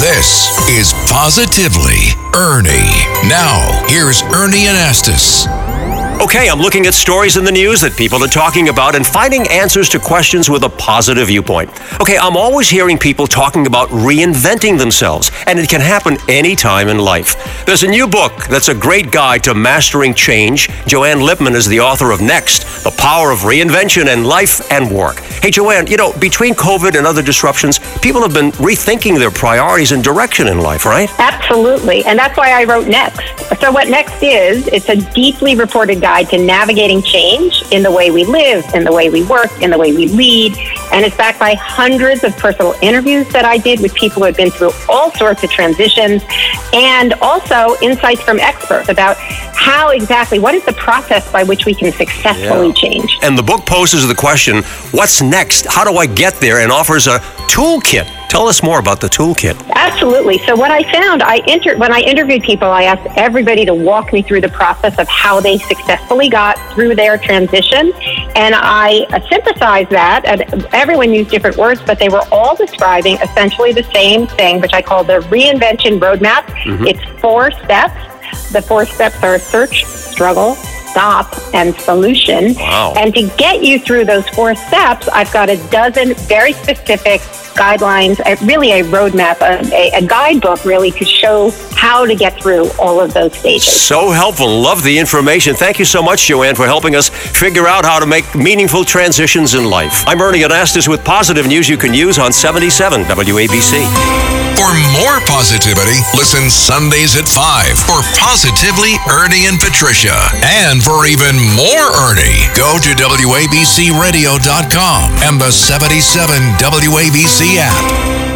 This is Positively Ernie. Now, here's Ernie Anastos. Okay, I'm looking at stories in the news that people are talking about and finding answers to questions with a positive viewpoint. Okay, I'm always hearing people talking about reinventing themselves, and it can happen anytime in life. There's a new book that's a great guide to mastering change. Joanne Lipman is the author of Next The Power of Reinvention in Life and Work. Hey, Joanne, you know, between COVID and other disruptions, people have been rethinking their priorities and direction in life, right? Absolutely, and that's why I wrote Next. So, what Next is, it's a deeply reported guide to navigating change in the way we live, in the way we work, in the way we lead. And it's backed by hundreds of personal interviews that I did with people who have been through all sorts of transitions and also insights from experts about how exactly, what is the process by which we can successfully Yeah. change. And the book poses the question what's next? How do I get there? And offers a toolkit. Tell us more about the toolkit. Absolutely. So what I found, I inter- when I interviewed people, I asked everybody to walk me through the process of how they successfully got through their transition, and I synthesized that. And everyone used different words, but they were all describing essentially the same thing, which I call the reinvention roadmap. Mm-hmm. It's four steps. The four steps are search, struggle, stop, and solution. Wow. And to get you through those four steps, I've got a dozen very specific guidelines, really a roadmap, a, a, a guidebook, really, to show how to get through all of those stages. So helpful. Love the information. Thank you so much, Joanne, for helping us figure out how to make meaningful transitions in life. I'm Ernie Anastos with positive news you can use on 77 WABC. For more positivity, listen Sundays at 5 for Positively Ernie and Patricia. And for even more Ernie, go to WABCRadio.com and the 77 WABC app.